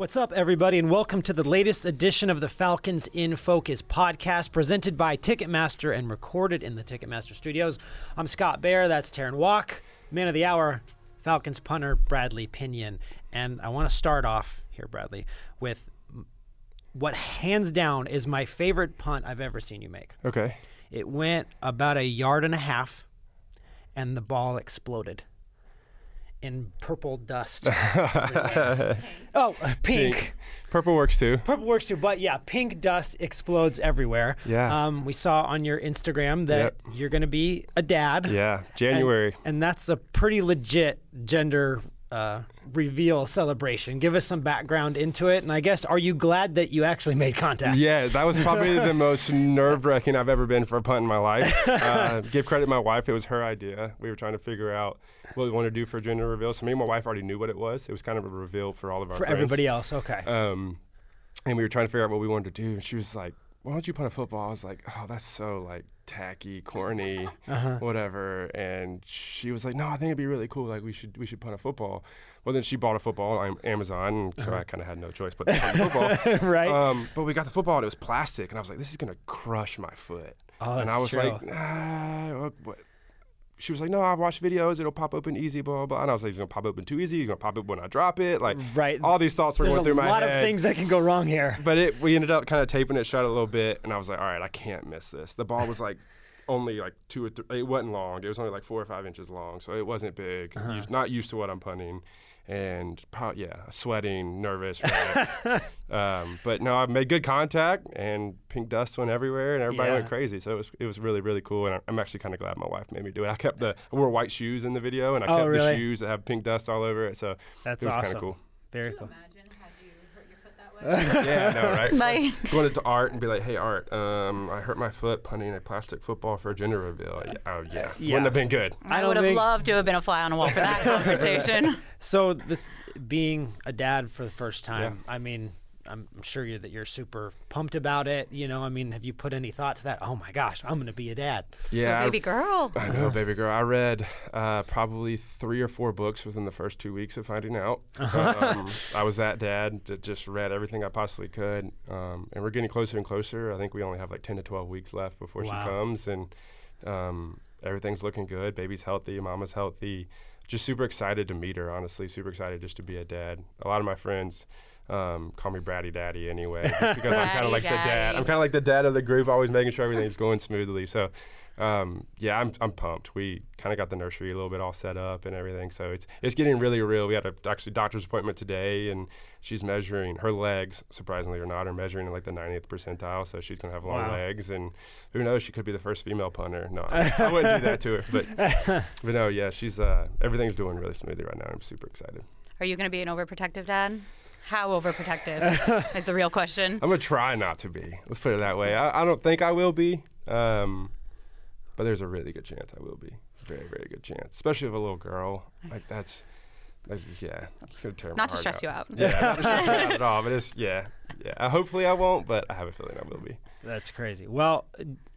What's up, everybody, and welcome to the latest edition of the Falcons in Focus podcast presented by Ticketmaster and recorded in the Ticketmaster studios. I'm Scott Bair, that's Terrin Waack, man of the hour, Falcons punter Bradley Pinion. And I want to start off here, Bradley, with what hands down is my favorite punt I've ever seen you make. Okay. It went about a yard and a half, and the ball exploded in purple dust. oh, pink. Purple works too. Purple works too, but yeah, pink dust explodes everywhere. Yeah. Um, we saw on your Instagram that Yep. you're going to be a dad. Yeah. January. And, and that's a pretty legit gender uh, reveal celebration. Give us some background into it. And I guess, are you glad that you actually made contact? Yeah, that was probably the most nerve wracking I've ever been for a punt in my life. Uh, give credit to my wife; it was her idea. We were trying to figure out what we wanted to do for gender reveal. So me and my wife already knew what it was. It was kind of a reveal for all of our For friends. everybody else, okay. Um, and we were trying to figure out what we wanted to do. And she was like, "Why don't you punt a football?" I was like, "Oh, that's so like tacky, corny, Uh-huh. whatever." And she was like, "No, I think it'd be really cool. Like we should we should punt a football." Well, then she bought a football on Amazon, and so I kind of had no choice but to punt a football. Uh-huh. right? Um, but we got the football and it was plastic, and I was like, "This is gonna crush my foot." Oh, and I was true. like, "Nah." What, what? She was like, "No, I watch videos. It'll pop open easy, blah blah." blah. And I was like, "It's gonna pop open too easy. It's gonna pop up when I drop it." Like, Right. All these thoughts were There's going through my head. A lot of things that can go wrong here. But it, we ended up kind of taping it shut a little bit, and I was like, "All right, I can't miss this." The ball was like only like two or three. It wasn't long. It was only like four or five inches long, so it wasn't big. Uh-huh. Used, not used to what I'm punting, and pro- yeah, sweating, nervous. right? um, but no, I made good contact, and pink dust went everywhere, and everybody Yeah. went crazy. So it was it was really really cool, and I- I'm actually kind of glad my wife made me do it. I kept the I wore white shoes in the video, and I Oh, kept really? the shoes that have pink dust all over it. So That's it was kind awesome. of cool. Very cool. Imagine had you hurt your foot that way. Yeah, I know, right? My going into art and be like, "Hey, Art, um, I hurt my foot punting a plastic football for a gender reveal." Yeah, Oh yeah, Yeah. wouldn't have been good. I I, would have think- loved to have been a fly on the wall for that conversation. So this being a dad for the first time, I mean, I'm sure you that you're super pumped about it. You know, I mean, have you put any thought to that? Oh my gosh, I'm going to be a dad. Yeah, I- Baby girl. I know, baby girl. I read uh, probably three or four books within the first two weeks of finding out. Um, I was that dad that just read everything I possibly could, um, and we're getting closer and closer. I think we only have like ten to twelve weeks left before Wow. she comes, and um, everything's looking good. Baby's healthy, mama's healthy. Just super excited to meet her. Honestly, super excited just to be a dad. A lot of my friends. Um, call me Bratty Daddy anyway, because I'm kind of like the dad. I'm kind of like the dad of the group, always making sure everything's going smoothly. So, um, yeah, I'm, I'm pumped. We kind of got the nursery a little bit all set up and everything, so it's it's getting really real. We had a actually doctor's appointment today, and she's measuring her legs. Surprisingly or not, are measuring in like the 90th percentile, so she's gonna have long Wow. legs, and who knows, she could be the first female punter. No, I, I wouldn't do that to her, but but no, yeah, she's uh, everything's doing really smoothly right now. I'm super excited. Are you going to be an overprotective dad? How overprotective is the real question. I'm gonna try not to be. Let's put it that way. I, I don't think I will be, um, but there's a really good chance I will be. Very, very good chance, especially with a little girl. Like that's, that's just, yeah, it's gonna tear my Not to heart stress you out. Yeah, not to stress me out at all. But it's yeah, yeah. Uh, hopefully I won't, but I have a feeling I will be. That's crazy. Well,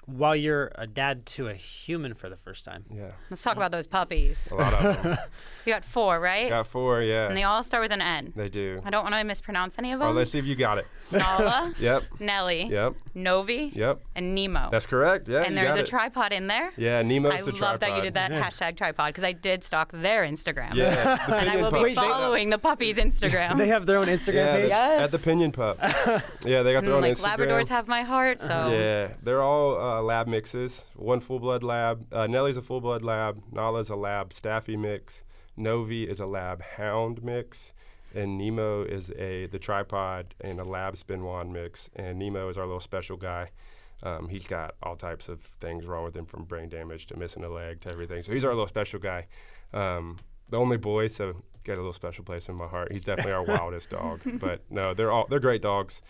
while you're a dad to a human for the first time, Yeah, Let's talk about those puppies. a lot of them. You got four, right? Got four. Yeah, And they all start with an N. they do. I don't want to mispronounce any of them. Oh, them. let's see if you got it. Nala, Yep, Nelly, yep, Novi, yep. and Nemo. That's correct. Yeah, and there's a it. tripod in there. Yeah, Nemo's I the love that you did that hashtag tripod because I did stalk their Instagram. Yeah, the And I Pinion will Pup. be Wait, they- following the puppy's Instagram. they have their own Instagram Yeah, page. Yes. at the Pinion Pup. yeah, they got their Mm, own like Instagram. Labradors have my heart, so Yeah, they're all uh, lab mixes. One full blood lab. Uh, Nellie's a full blood lab. Nala's a lab Staffy mix. Novi is a lab hound mix. And Nemo is a the tripod and a lab spin wand mix. And Nemo is our little special guy. Um, he's got all types of things wrong with him, from brain damage to missing a leg to everything. So he's our little special guy. Um, the only boy, so got a little special place in my heart. He's definitely our wildest dog. But no, they're all they're great dogs.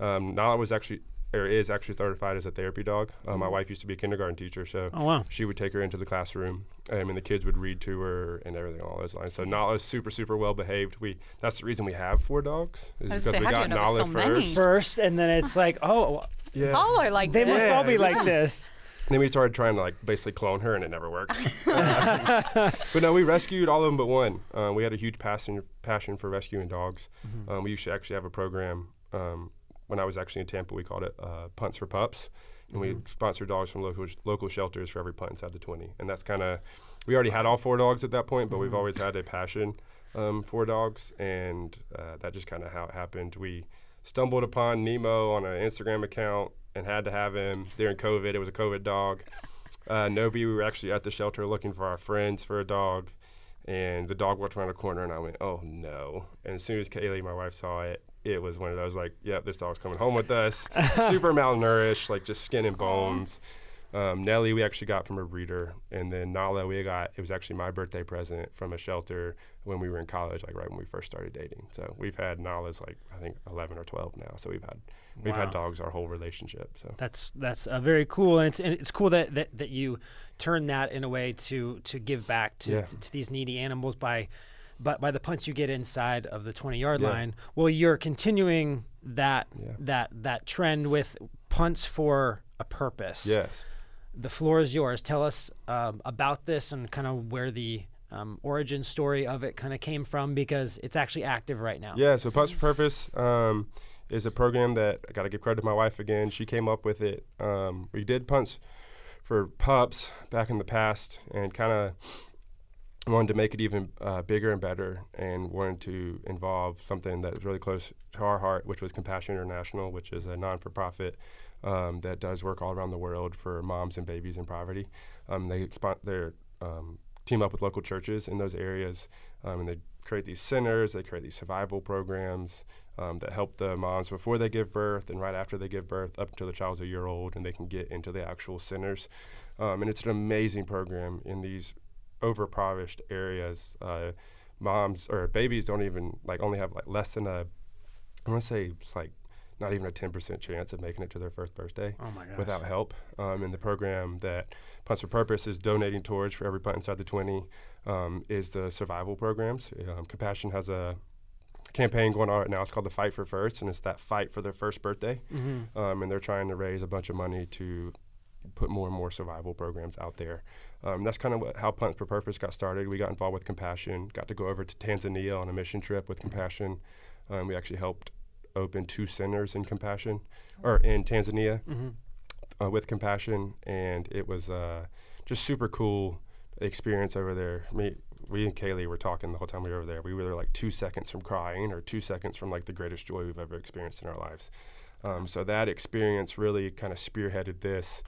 Um, Nala was actually or is actually certified as a therapy dog. Uh, my wife used to be a kindergarten teacher, so Oh, wow. she would take her into the classroom, um, and the kids would read to her and everything along those lines. So Nala's super, super well behaved. We that's the reason we have four dogs. Is I because say, we how do got you know Nala there's so many? first. First, and then it's like, oh, Yeah. all are like they this. must all be Yeah. like this. then we started trying to like basically clone her, and it never worked. but no, we rescued all of them but one. Uh, we had a huge passion passion for rescuing dogs. Um, we used to actually have a program. Um, when I was actually in Tampa, we called it uh, Punts for Pups, and we sponsored dogs from local local shelters for every punt inside the twenty. And that's kind of we already had all four dogs at that point, but we've always had a passion um, for dogs, and uh, that just kind of how it happened. We stumbled upon Nemo on an Instagram account and had to have him during COVID. It was a COVID dog. Uh, Novi, we were actually at the shelter looking for our friends for a dog, and the dog walked around the corner, and I went, "Oh no!" And as soon as Kaylee, my wife, saw it, it was one of those like, "Yep, this dog's coming home with us." Super malnourished, like just skin and bones. Um, Nellie, we actually got from a breeder, and then Nala, we got. It was actually my birthday present from a shelter when we were in college, like right when we first started dating. So we've had Nala's like I think 11 or 12 now. So we've had we've Wow. had dogs our whole relationship. So That's that's uh, very cool, and it's and it's cool that, that that you turn that in a way to to give back to, Yeah. to, to these needy animals by, but by the punts you get inside of the twenty yard Yeah. line. Well, you're continuing that Yeah. that that trend with punts for a purpose. yes. The floor is yours. Tell us um, about this and kind of where the um, origin story of it kind of came from because it's actually active right now. Yeah, so Punts for Purpose um, is a program that I got to give credit to my wife again. She came up with it. Um, we did punts for pups back in the past and kind of wanted to make it even uh, bigger and better and wanted to involve something that was really close to our heart, which was Compassion International, which is a non for profit um, that does work all around the world for moms and babies in poverty. Um, they their um, team up with local churches in those areas, um, and they create these centers. They create these survival programs um, that help the moms before they give birth and right after they give birth, up until the child's a year old, and they can get into the actual centers. Um, and it's an amazing program in these overprivileged areas. Uh, moms or babies don't even like only have like less than a I want to say it's like not even a 10% chance of making it to their first birthday Oh without help. Um, and the program that Punts for Purpose is donating towards for every punt inside the 20 um, is the survival programs. Um, Compassion has a campaign going on right now. It's called the Fight for First, and it's that fight for their first birthday. Mm-hmm. Um, and they're trying to raise a bunch of money to put more and more survival programs out there. Um, that's kind of how Punts for Purpose got started. We got involved with Compassion, got to go over to Tanzania on a mission trip with Compassion. Um, we actually helped open two centers in Compassion, or in Tanzania Mm-hmm. uh, with Compassion, and it was uh, just super cool experience over there. Me, we and Kaylee were talking the whole time we were over there. We were like two seconds from crying, or two seconds from like the greatest joy we've ever experienced in our lives. Um, so that experience really kind of spearheaded this.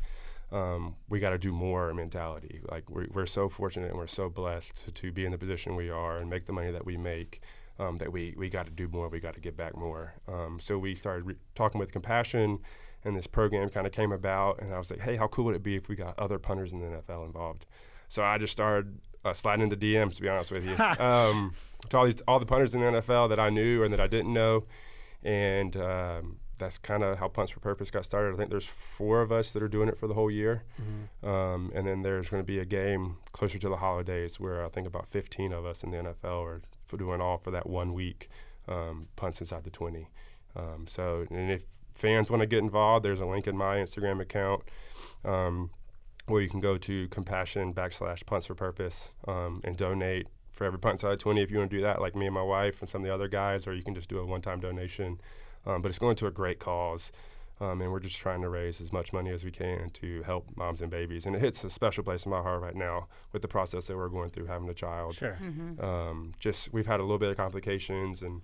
Um, we got to do more mentality. Like we're, we're so fortunate and we're so blessed to, to be in the position we are and make the money that we make. Um, that we we got to do more. We got to get back more. Um, so we started re- talking with Compassion, and this program kind of came about. And I was like, hey, how cool would it be if we got other punters in the NFL involved? So I just started uh, sliding into DMs, to be honest with you, um, to all these all the punters in the NFL that I knew and that I didn't know, and um, that's kind of how Punts for Purpose got started. I think there's four of us that are doing it for the whole year, um, and then there's going to be a game closer to the holidays where I think about 15 of us in the NFL are doing all for that one week um, punts inside the 20. Um, so, and if fans want to get involved, there's a link in my Instagram account. Um, where you can go to compassion backslash punts for purpose um, and donate for every punt side 20 if you want to do that like me and my wife and some of the other guys or you can just do a one-time donation um, but it's going to a great cause. Um, and we're just trying to raise as much money as we can to help moms and babies. And it hits a special place in my heart right now with the process that we're going through having a child. Sure. um, just we've had a little bit of complications and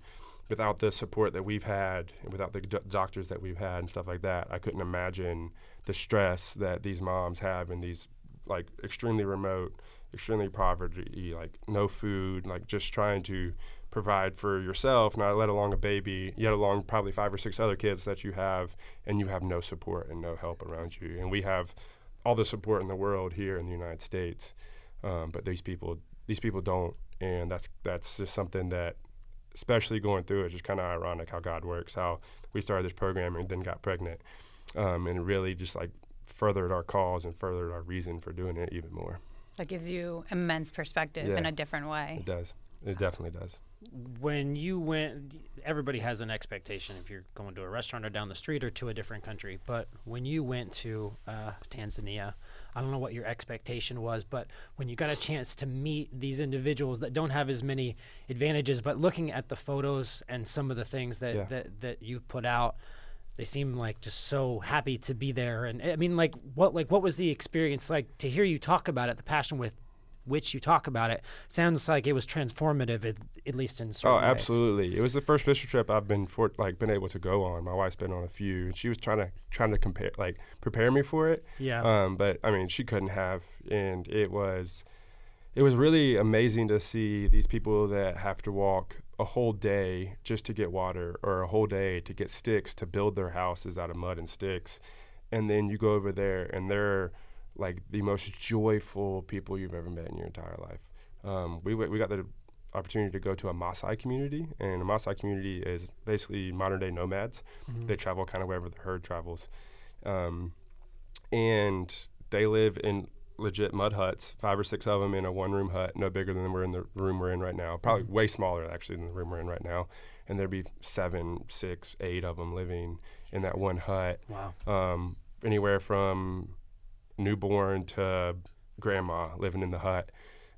without the support that we've had and without the do- doctors that we've had and stuff like that i couldn't imagine the stress that these moms have in these like extremely remote extremely poverty like no food like just trying to provide for yourself not let alone a baby yet along probably five or six other kids that you have and you have no support and no help around you and we have all the support in the world here in the united states um, but these people these people don't and that's that's just something that especially going through it, just kind of ironic how God works, how we started this program and then got pregnant, um, and it really just like furthered our cause and furthered our reason for doing it even more. That gives you immense perspective Yeah. in a different way. It does. It definitely does. When you went, everybody has an expectation if you're going to a restaurant or down the street or to a different country. But when you went to uh, Tanzania, I don't know what your expectation was, but when you got a chance to meet these individuals that don't have as many advantages, but looking at the photos and some of the things that, Yeah. that, that you put out, they seem like just so happy to be there. And I mean, like what like what was the experience like to hear you talk about it? The passion with which you talk about it sounds like it was transformative, at, at least in certain Oh, ways. absolutely! It was the first mission trip I've been for, like been able to go on. My wife's been on a few, and she was trying to trying to compare like prepare me for it. Yeah. Um, but I mean, she couldn't have, and it was, it was really amazing to see these people that have to walk a whole day just to get water, or a whole day to get sticks to build their houses out of mud and sticks, and then you go over there and they're like the most joyful people you've ever met in your entire life. Um, we w- we got the opportunity to go to a Maasai community, and a Maasai community is basically modern day nomads. Mhm. They travel kind of wherever the herd travels, um, and they live in legit mud huts, five or six of them in a one room hut, no bigger than we're in the room we're in right now. Probably Mhm. way smaller actually than the room we're in right now. And there'd be seven, six, eight of them living in that one hut Wow. um, anywhere from newborn to grandma living in the hut,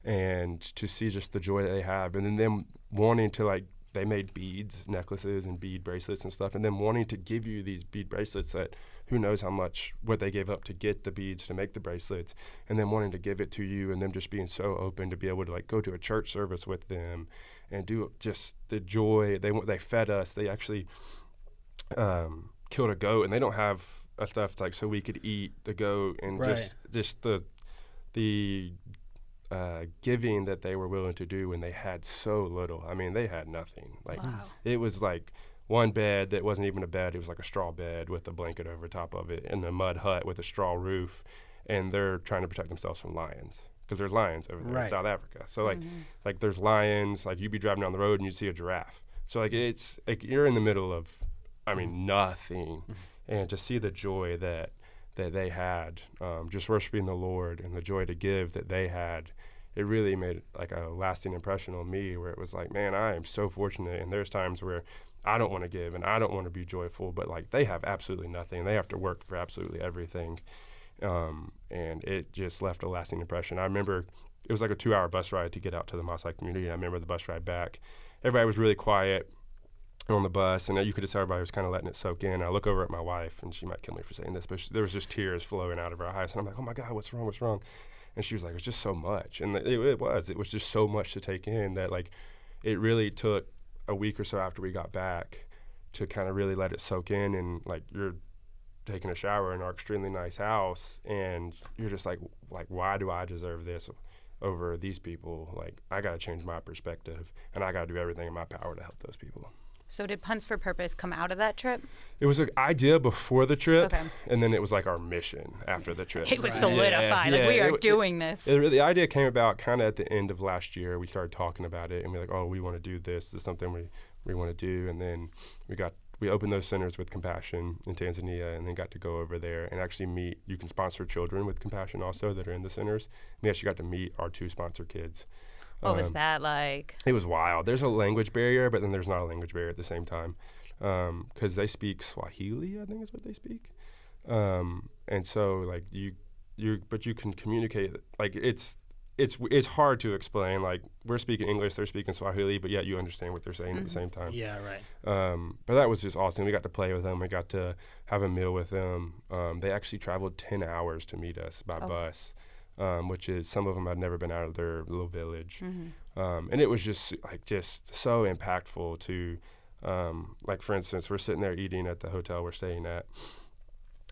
and to see just the joy that they have, and then them wanting to like they made beads, necklaces, and bead bracelets and stuff, and then wanting to give you these bead bracelets that who knows how much what they gave up to get the beads to make the bracelets, and then wanting to give it to you, and them just being so open to be able to like go to a church service with them, and do just the joy they they fed us. They actually um, killed a goat, and they don't have a stuff like so we could eat the goat, and Right. just just the the uh, giving that they were willing to do when they had so little. I mean, they had nothing. Like Wow. it was like one bed that wasn't even a bed; it was like a straw bed with a blanket over top of it, and a mud hut with a straw roof. And they're trying to protect themselves from lions because there's lions over there Right. in South Africa. So like Mhm. like there's lions like you'd be driving down the road and you'd see a giraffe so like it's like you're in the middle of i mean nothing and to see the joy that that they had um, just worshiping the lord and the joy to give that they had it really made like a lasting impression on me where it was like man i am so fortunate and there's times where i don't want to give and i don't want to be joyful but like they have absolutely nothing they have to work for absolutely everything um, and it just left a lasting impression. I remember it was like a two-hour bus ride to get out to the Maasai community. And I remember the bus ride back. Everybody was really quiet on the bus, and uh, you could just tell everybody was kind of letting it soak in. I look over at my wife, and she might kill me for saying this, but she, there was just tears flowing out of her eyes, and I'm like, "Oh my God, what's wrong? What's wrong?" And she was like, "It's just so much," and it, it was. It was just so much to take in that like it really took a week or so after we got back to kind of really let it soak in, and like you're taking a shower in our extremely nice house and you're just like like why do I deserve this over these people like I got to change my perspective and I got to do everything in my power to help those people. So did Punts for Purpose come out of that trip? It was an idea before the trip Okay. and then it was like our mission after the trip. It was Right. solidified. like Yeah, we are it- doing this. It, the idea came about kind of at the end of last year. We started talking about it, and we're like, "Oh, we want to do this. This is something we we want to do." And then we got we opened those centers with Compassion in Tanzania, and then got to go over there and actually meet. You can sponsor children with Compassion also that are in the centers. We actually got to meet our two sponsor kids. What was Um, that like? It was wild. There's a language barrier, but then there's not a language barrier at the same time because they speak Swahili. I think is what they speak. Um, and so like you you but you can communicate like it's it's it's hard to explain like we're speaking english they're speaking swahili but yet you understand what they're saying at the Mhm. same time Yeah, right. um, but that was just awesome we got to play with them we got to have a meal with them um, they actually traveled 10 hours to meet us by Oh. bus um, which is some of them had never been out of their little village. Mhm. um, and it was just like just so impactful to um, like for instance we're sitting there eating at the hotel we're staying at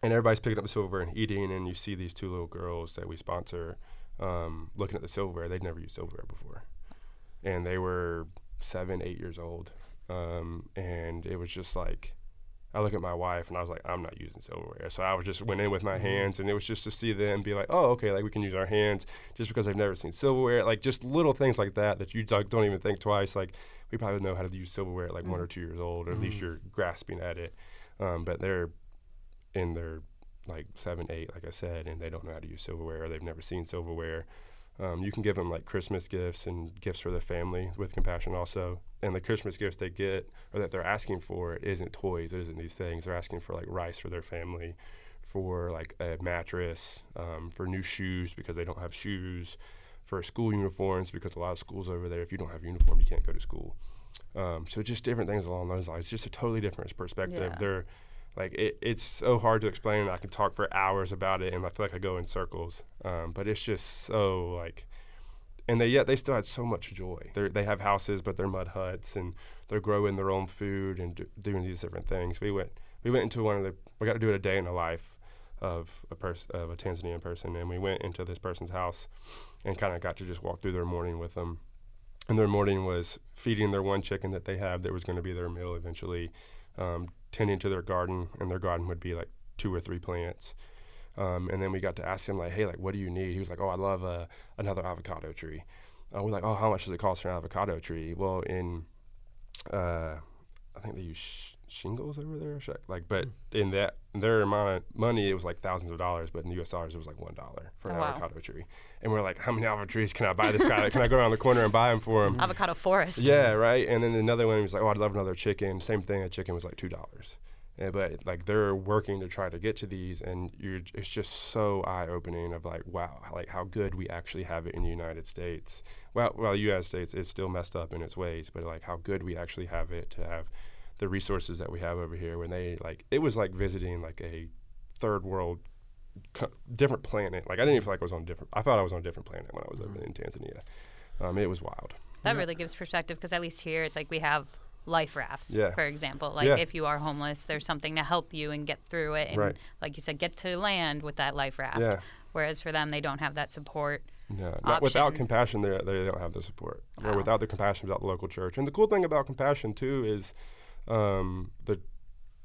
and everybody's picking up the silverware and eating and you see these two little girls that we sponsor um, looking at the silverware. They'd never used silverware before. And they were seven eight years old. Um, and it was just like I look at my wife and I was like, I'm not using silverware. So I was just went in with my Mhm. hands and it was just to see them be like, oh, okay, like we can use our hands just because they've never seen silverware. Like just little things like that that you don't even think twice. Like we probably know how to use silverware at like one Mhm. or two years old, or at least Mhm. you're grasping at it. Um, but they're in their like seven, eight, like I said, and they don't know how to use silverware or they've never seen silverware. Um, you can give them like Christmas gifts and gifts for their family with compassion also. And the Christmas gifts they get or that they're asking for isn't toys, it isn't these things. They're asking for like rice for their family, for like a mattress, um, for new shoes because they don't have shoes, for school uniforms because a lot of schools over there, if you don't have a uniform, you can't go to school. Um, so just different things along those lines. Just a totally different perspective. Yeah. They're like it, it's so hard to explain. I can talk for hours about it, and I feel like I go in circles. Um, but it's just so like, and they yet they still had so much joy. They they have houses, but they're mud huts, and they're growing their own food and do, doing these different things. We went we went into one of the we got to do it a day in the life of a person of a Tanzanian person, and we went into this person's house and kind of got to just walk through their morning with them. And their morning was feeding their one chicken that they have that was going to be their meal eventually, um, tending to their garden, and their garden would be like two or three plants. Um, and then we got to ask him like, "Hey, like, what do you need?" He was like, "Oh, I love uh, another avocado tree." Uh, we're like, "Oh, how much does it cost for an avocado tree?" Well, in uh, I think they use shillings over there, like, but hmm. in that their amount of money, it was like thousands of dollars, but in the U.S. dollars, it was like one dollar for oh, an Oh, wow. avocado tree. And we're like, "How many avocado trees can I buy this guy? Can I go around the corner and buy them for him?" Avocado forest. Yeah, right. And then another one was like, "Oh, I'd love another chicken." Same thing. A chicken was like two dollars. Yeah, but like they're working to try to get to these, and you're it's just so eye opening of like, wow, like how good we actually have it in the United States. Well, well, the United States is still messed up in its ways, but like how good we actually have it to have the resources that we have over here. When they like, it was like visiting like a third world, co- different planet. Like I didn't even feel like I was on a different. I thought I was on a different planet when I was over in Tanzania. Um, it was wild. That really gives perspective because at least here it's like we have life rafts, Yeah. for example. Like Yeah. if you are homeless, there's something to help you and get through it. And Right. like you said, get to land with that life raft. Yeah. Whereas for them, they don't have that support. No, not without compassion, they they don't have the support. Or without the compassion, without the local church. And the cool thing about compassion too is, um, the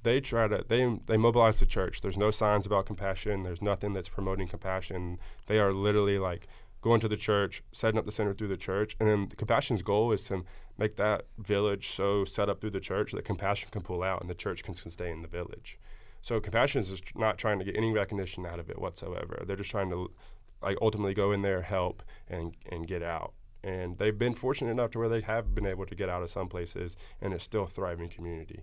they try to they they mobilize the church. There's no signs about compassion. There's nothing that's promoting compassion. They are literally like going to the church, setting up the center through the church, and then compassion's goal is to make that village so set up through the church that compassion can pull out and the church can sustain the village. So compassion is just not trying to get any recognition out of it whatsoever. They're just trying to like ultimately go in there, help, and and get out. And they've been fortunate enough to where they have been able to get out of some places, and it's still a thriving community.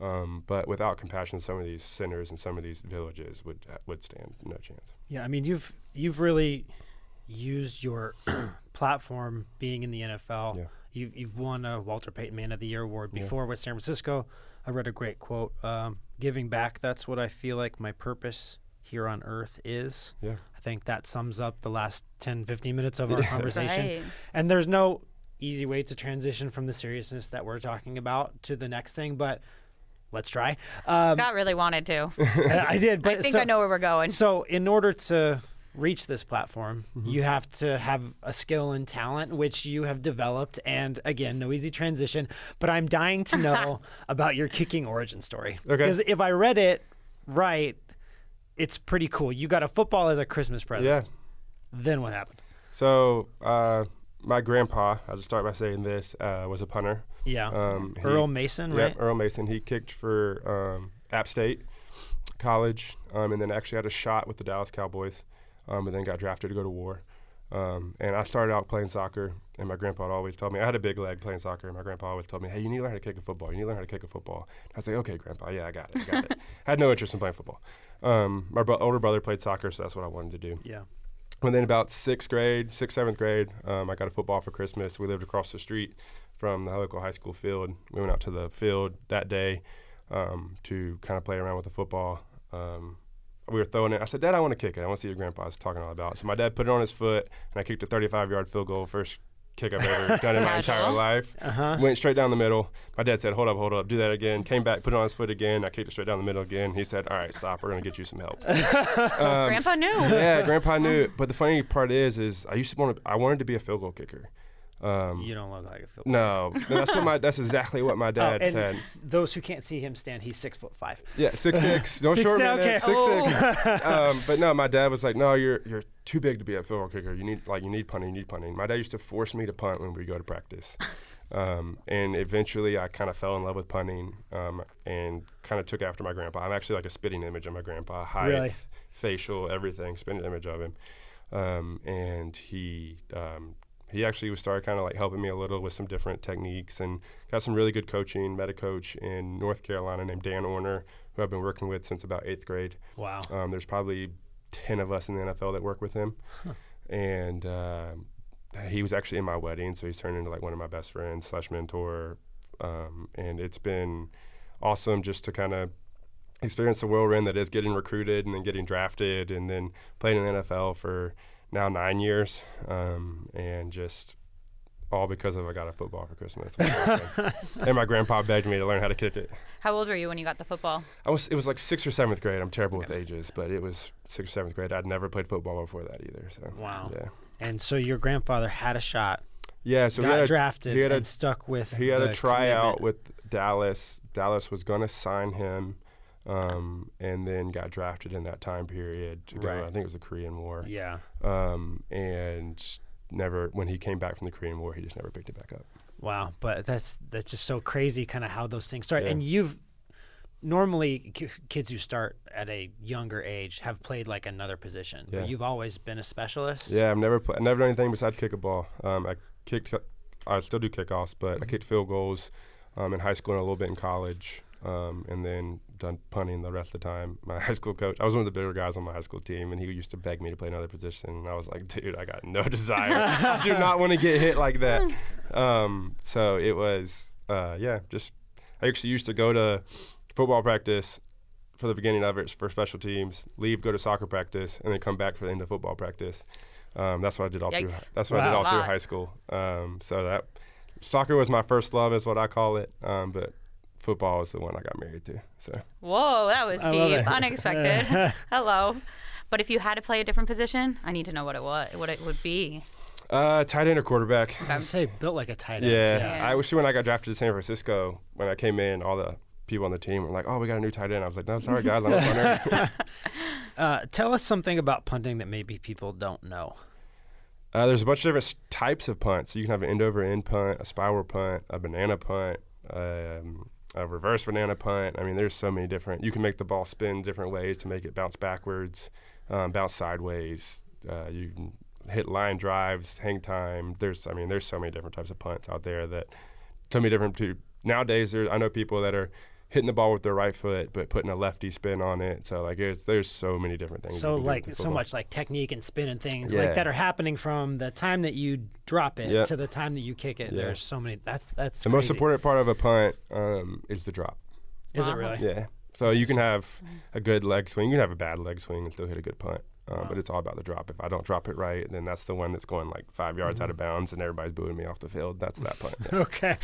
Um, but without compassion, some of these centers and some of these villages would would stand no chance. Yeah, I mean you've you've really used your platform being in the NFL. Yeah. You you've won a Walter Payton Man of the Year award Yeah. before with San Francisco. I read a great quote. Um, giving back, that's what I feel like my purpose here on earth is. Yeah. I think that sums up the last 10, 15 minutes of our conversation. Right. And there's no easy way to transition from the seriousness that we're talking about to the next thing, but let's try. Um, Scott really wanted to. I did, but I think so, I know where we're going. so in order to reach this platform, Mm-hmm. you have to have a skill and talent which you have developed and again, no easy transition, but I'm dying to know about your kicking origin story. Okay. Because if I read it right, it's pretty cool. You got a football as a Christmas present. Yeah. Then what happened? So uh, my grandpa, I'll just start by saying this, uh, was a punter. Yeah. Um, he- Earl Mason, right? Earl Mason. He kicked for um, App State College, um, and then actually had a shot with the Dallas Cowboys, um, and then got drafted to go to war. Um, and I started out playing soccer, and my grandpa had always told me I had a big leg playing soccer. And my grandpa always told me, "Hey, you need to learn how to kick a football. You need to learn how to kick a football." And I was like, "Okay, grandpa, yeah, I got it, I got it." had no interest in playing football. Um, my bro- older brother played soccer, so that's what I wanted to do. Yeah. And then about sixth grade, sixth, seventh grade, um, I got a football for Christmas. We lived across the street from the local high school field. We went out to the field that day um, to kind of play around with the football. Um, we were throwing it. I said, Dad, I want to kick it. I want to see what grandpa's talking all about. So my dad put it on his foot, and I kicked a 35 yard field goal, first kick I've ever done in my entire life. Uh-huh. Went straight down the middle. My dad said, Hold up, hold up, do that again. Came back, put it on his foot again. I kicked it straight down the middle again. He said, All right, stop. We're going to get you some help. Um, Grandpa knew. yeah, Grandpa knew. But the funny part is, is I used to want to. I wanted to be a field goal kicker. Um, You don't look like a football. no, no, that's what my. That's exactly what my Oh, dad and said. those who can't see him stand, he's six foot five. Yeah, six six. No Six- short man. okay. Six six. Oh. Um, but no, my dad was like, "No, you're you're too big to be a field goal kicker. You need like you need punting. You need punting." My dad used to force me to punt when we go to practice, um, and eventually I kind of fell in love with punting um, and kind of took after my grandpa. I'm actually like a spitting image of my grandpa. Height, Really? facial, everything, spitting image of him. um, and he um, he actually was started kind of like helping me a little with some different techniques and got some really good coaching. Met a coach in North Carolina named Dan Orner, who I've been working with since about eighth grade. Wow. Um, there's probably ten of us in the NFL that work with him, and um he was actually in my wedding, so he's turned into like one of my best friends slash mentor. Um, and it's been awesome just to kind of experience the whirlwind that is getting recruited and then getting drafted and then playing in the NFL for now nine years, um, and just all because of I got a football for Christmas. and my grandpa begged me to learn how to kick it. How old were you when you got the football? I was it was like sixth or seventh grade. I'm terrible with ages, but it was sixth or seventh grade. I'd never played football before that either. So Wow. yeah, And so your grandfather had a shot, yeah. So got we had drafted, he had a- and stuck with. he had the a tryout commitment. with Dallas. Dallas was gonna sign him, um, and then got drafted in that time period to go. Right. I think it was the Korean War. Yeah. Um, and never when he came back from the Korean War, he just never picked it back up. Wow, but that's that's just so crazy, kind of how those things start. Yeah. And you've normally ki- kids who start at a younger age have played like another position, Yeah. but you've always been a specialist. Yeah, I've never I've never done anything besides kick a ball. Um, I kicked. I still do kickoffs, but Mm-hmm. I kicked field goals um, in high school and a little bit in college, um, and then done punting the rest of the time. My high school coach, I was one of the bigger guys on my high school team, and he used to beg me to play another position, and I was like, dude, I got no desire. I do not want to get hit like that. Um, so it was, uh, yeah, just I actually used to go to football practice for the beginning of it for special teams, leave, go to soccer practice, and then come back for the end of football practice. Um, that's what I did all through. That's what I did all through high school. Um, so that soccer was my first love, is what I call it. Um, but football is the one I got married to. So Whoa, that was deep, unexpected. Hello. But if you had to play a different position, I need to know what it was, what it would be. uh, tight end or quarterback. I would say built like a tight end. Yeah. Yeah. I wish when I got drafted to San Francisco, when I came in, all the people on the team were like, "Oh, we got a new tight end." I was like, "No, sorry guys, I'm a punter." Uh, tell us something about punting that maybe people don't know. Uh, there's a bunch of different types of punts. You can have an end over end punt, a spiral punt, a banana punt, um, a reverse banana punt. I mean, there's so many different. You can make the ball spin different ways to make it bounce backwards, um, bounce sideways. Uh, you can hit line drives, hang time. There's, I mean, there's so many different types of punts out there that so many different. Too. Nowadays, there, I know people that are hitting the ball with their right foot but putting a lefty spin on it. So like, there's there's so many different things. So you can do like so much like technique and spin and things Yeah. like that are happening from the time that you drop it Yeah. to the time that you kick it. Yeah. There's so many. That's that's The most important part of a punt um, is the drop. Is it really? Yeah. So you can have a good leg swing. You can have a bad leg swing and still hit a good punt. Um, Wow. But it's all about the drop. If I don't drop it right, then that's the one that's going like five yards Mm-hmm. out of bounds and everybody's booing me off the field. That's that punt. Yeah. Okay.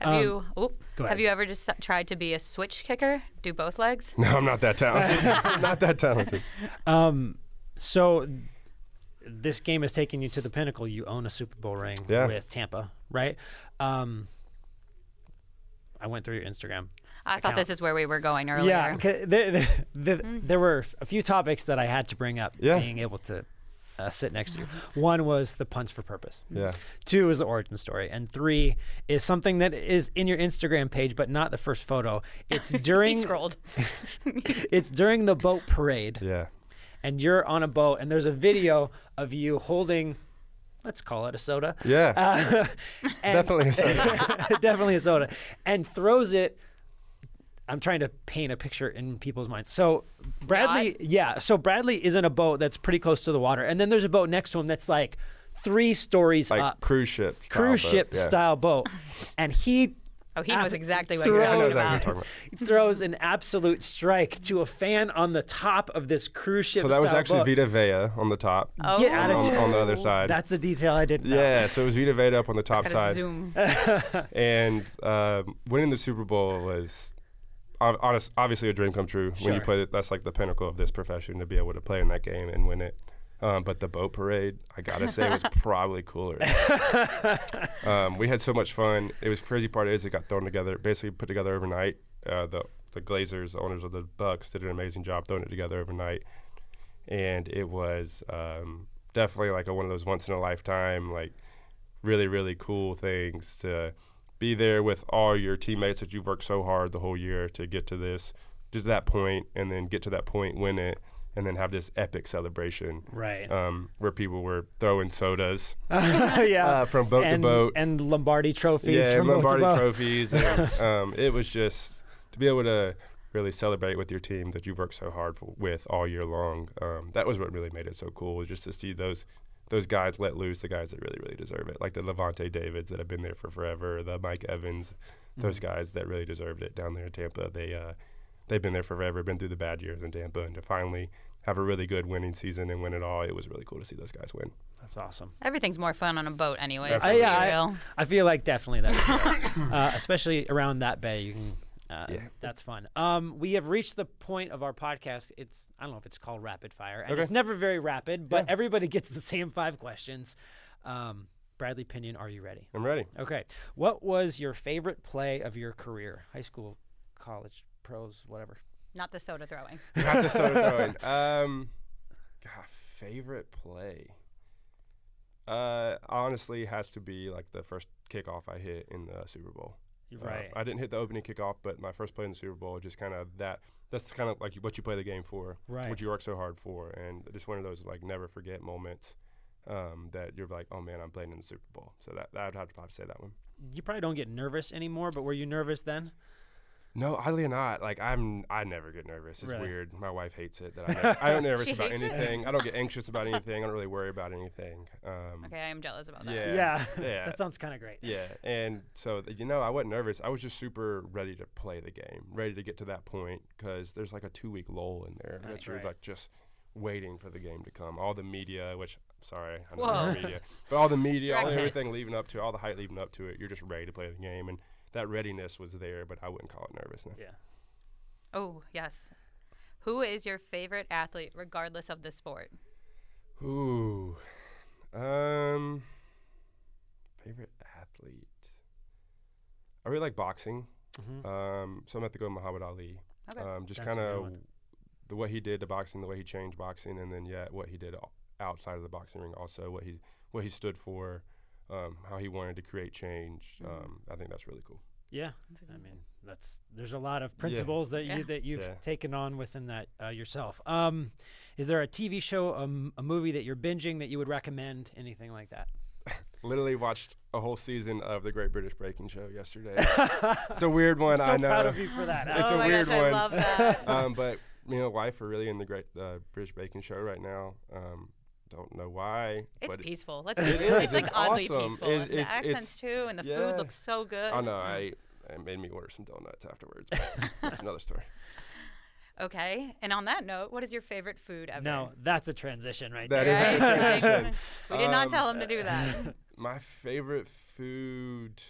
Have Um, you oop, go ahead. have you ever just tried to be a switch kicker? Do both legs? no, I'm not that talented. not that talented. Um, so this game has taken you to the pinnacle. You own a Super Bowl ring Yeah. with Tampa, right? Um, I went through your Instagram. I thought this is where we were going earlier. Yeah, there, there, there, Mm. there were a few topics that I had to bring up. Yeah. Being able to uh, sit next to you. One was the punts for purpose. Yeah. Two is the origin story, and three is something that is in your Instagram page, but not the first photo. It's during scrolled. it's during the boat parade. Yeah. and you're on a boat and there's a video of you holding let's call it a soda Yeah. uh, Definitely a soda. definitely a soda and throws it i'm trying to paint a picture in people's minds so bradley yeah so bradley is in a boat that's pretty close to the water and then there's a boat next to him that's like three stories like up cruise ship. style cruise boat. ship Yeah. style boat and he Oh, he knows exactly what throw- you're I know talking about. you're talking about. throws an absolute strike to a fan on the top of this cruise ship So that was actually boat. Vita Vea on the top. Oh, Get out of on, town. on the other side. that's a detail i didn't know yeah, so it was Vita Vea up on the top side. zoom. and um, winning the Super Bowl was ob- honest, obviously a dream come true. When you play, it, that's like the pinnacle of this profession to be able to play in that game and win it. Um, but the boat parade, I gotta say, was probably cooler. um, we had so much fun. It was crazy. Part is it got thrown together, basically put together overnight. Uh, the the Glazers, the owners of the Bucs, did an amazing job throwing it together overnight, and it was um, definitely like a, one of those once in a lifetime, like really really cool things to be there with all your teammates that you've worked so hard the whole year to get to this to that point and then get to that point win it and then have this epic celebration Right. um, where people were throwing sodas yeah. uh, from boat and, to boat. and Lombardi trophies yeah, from Lombardi boat. trophies. And, um, it was just to be able to really celebrate with your team that you've worked so hard for, with all year long. Um, that was what really made it so cool. Was just to see those those guys let loose, the guys that really really deserve it, like the Lavonte Davids that have been there for forever, the Mike Evans, those Mm-hmm. guys that really deserved it down there in Tampa. They uh, they've been there forever, been through the bad years in Tampa, and to finally have a really good winning season and win it all, it was really cool to see those guys win. That's awesome. Everything's more fun on a boat, anyways. That's I, yeah, I. I feel like definitely that, uh, especially around that bay. You can. Uh, Yeah. That's fun. Um, we have reached the point of our podcast. It's I don't know if it's called rapid fire, and Okay. it's never very rapid, but Yeah. everybody gets the same five questions. Um, Bradley Pinion, are you ready? I'm ready. Okay. What was your favorite play of your career? High school, college, pros, whatever. Not the soda throwing. Not the soda throwing. Um, God, favorite play. Uh, honestly, has to be like the first kickoff I hit in the Super Bowl. Uh, right. I didn't hit the opening kickoff, but my first play in the Super Bowl, just kind of that. That's kind of like what you play the game for, Right. what you work so hard for, and just one of those like never forget moments. Um, that you're like, oh man, I'm playing in the Super Bowl. So that, that I'd have to probably say that one. You probably don't get nervous anymore, but were you nervous then? No, oddly not. Like I'm, I never get nervous. It's Really? weird. My wife hates it that I, never, I don't nervous She about hates it? anything. I don't get anxious about anything. I don't really worry about anything. Um, Okay, I am jealous about that. Yeah. Yeah. yeah. that sounds kind of great. yeah, and so th- you know, I wasn't nervous. I was just super ready to play the game, ready to get to that point because there's like a two week lull in there That's that you're right. like just waiting for the game to come. All the media, which sorry, I know Whoa. the media, but all the media, all Direct hit. everything leading up to, all the hype leading up to it, you're just ready to play the game, and that readiness was there. But I wouldn't call it nervousness. Yeah. Oh, yes. Who is your favorite athlete, regardless of the sport? Ooh. Um favorite athlete. I really like boxing. Mhm. Um so I'm gonna have to go with Muhammad Ali. Okay. Um just That's a good kinda the what he did to boxing, the way he changed boxing and then yeah, what he did outside of the boxing ring also, what he what he stood for, um, how he wanted to create change. Mm-hmm. Um, I think that's really cool. Yeah, That's a I good mean that's there's a lot of principles that Yeah. you that you've Yeah. taken on within that uh, yourself. Um, is there a TV show, um, a movie that you're binging that you would recommend? Anything like that? Literally watched a whole season of the Great British Baking Show yesterday. it's a weird one, so I know. proud of you for that. It's oh a my weird gosh, I one. love that. um, but me and my wife are really in the great uh, British baking show right now. Um, don't know why. it's but peaceful. Let's It be. It's like it's oddly awesome. peaceful. It- and the accents too, and the yeah. food looks so good. I know Mm. I it made me order some donuts afterwards. But that's another story. Okay. And on that note, what is your favorite food ever? No, that's a transition right That there. is a Right? Like, transition. we did not Um, tell him to do that. My favorite food.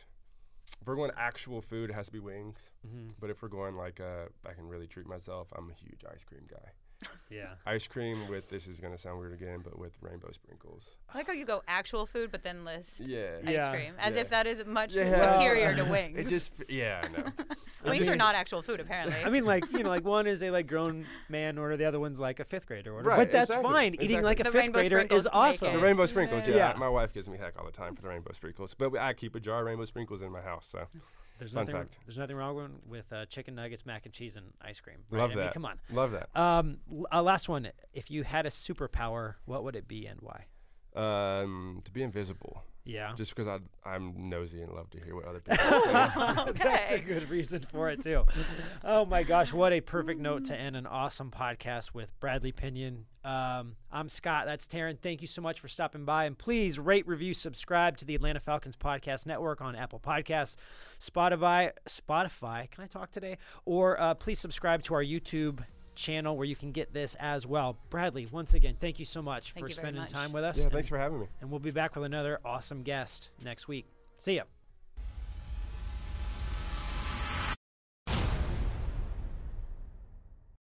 If we're going actual food, it has to be wings. Mhm. But if we're going like uh, I can really treat myself, I'm a huge ice cream guy. Yeah. Ice cream with this is gonna sound weird again, but with rainbow sprinkles. I like how you go actual food, but then list Yeah. ice Yeah. cream, as Yeah. if that is much Yeah. superior to wings. It just yeah, I know. wings just- are not actual food, apparently. I mean, like you know, like one is a like grown man order, the other one's like a fifth grader order. Right, but that's exactly, fine. Eating exactly. like a The fifth grader is awesome. The rainbow sprinkles, yeah. Yeah. My wife gives me heck all the time for the rainbow sprinkles, but I keep a jar of rainbow sprinkles in my house. So There's Fun nothing. fact. There's nothing wrong with uh, chicken nuggets, mac and cheese, and ice cream. right? love I mean, that. come on. love that. Um, l- uh, last one. If you had a superpower, what would it be and why? Um, to be invisible, Yeah. just because I I'm nosy and love to hear what other people okay. That's a good reason for it too. oh my gosh, what a perfect note to end an awesome podcast with Bradley Pinion. Um, I'm Scott. That's Terrin. Thank you so much for stopping by, and please rate, review, subscribe to the Atlanta Falcons Podcast Network on Apple Podcasts, Spotify. Spotify. Can I talk today? Or uh, please subscribe to our YouTube channel where you can get this as well. Bradley, once again, thank you so much Thank for spending much. time with us. yeah, and- thanks for having me. and we'll be back with another awesome guest next week. See ya.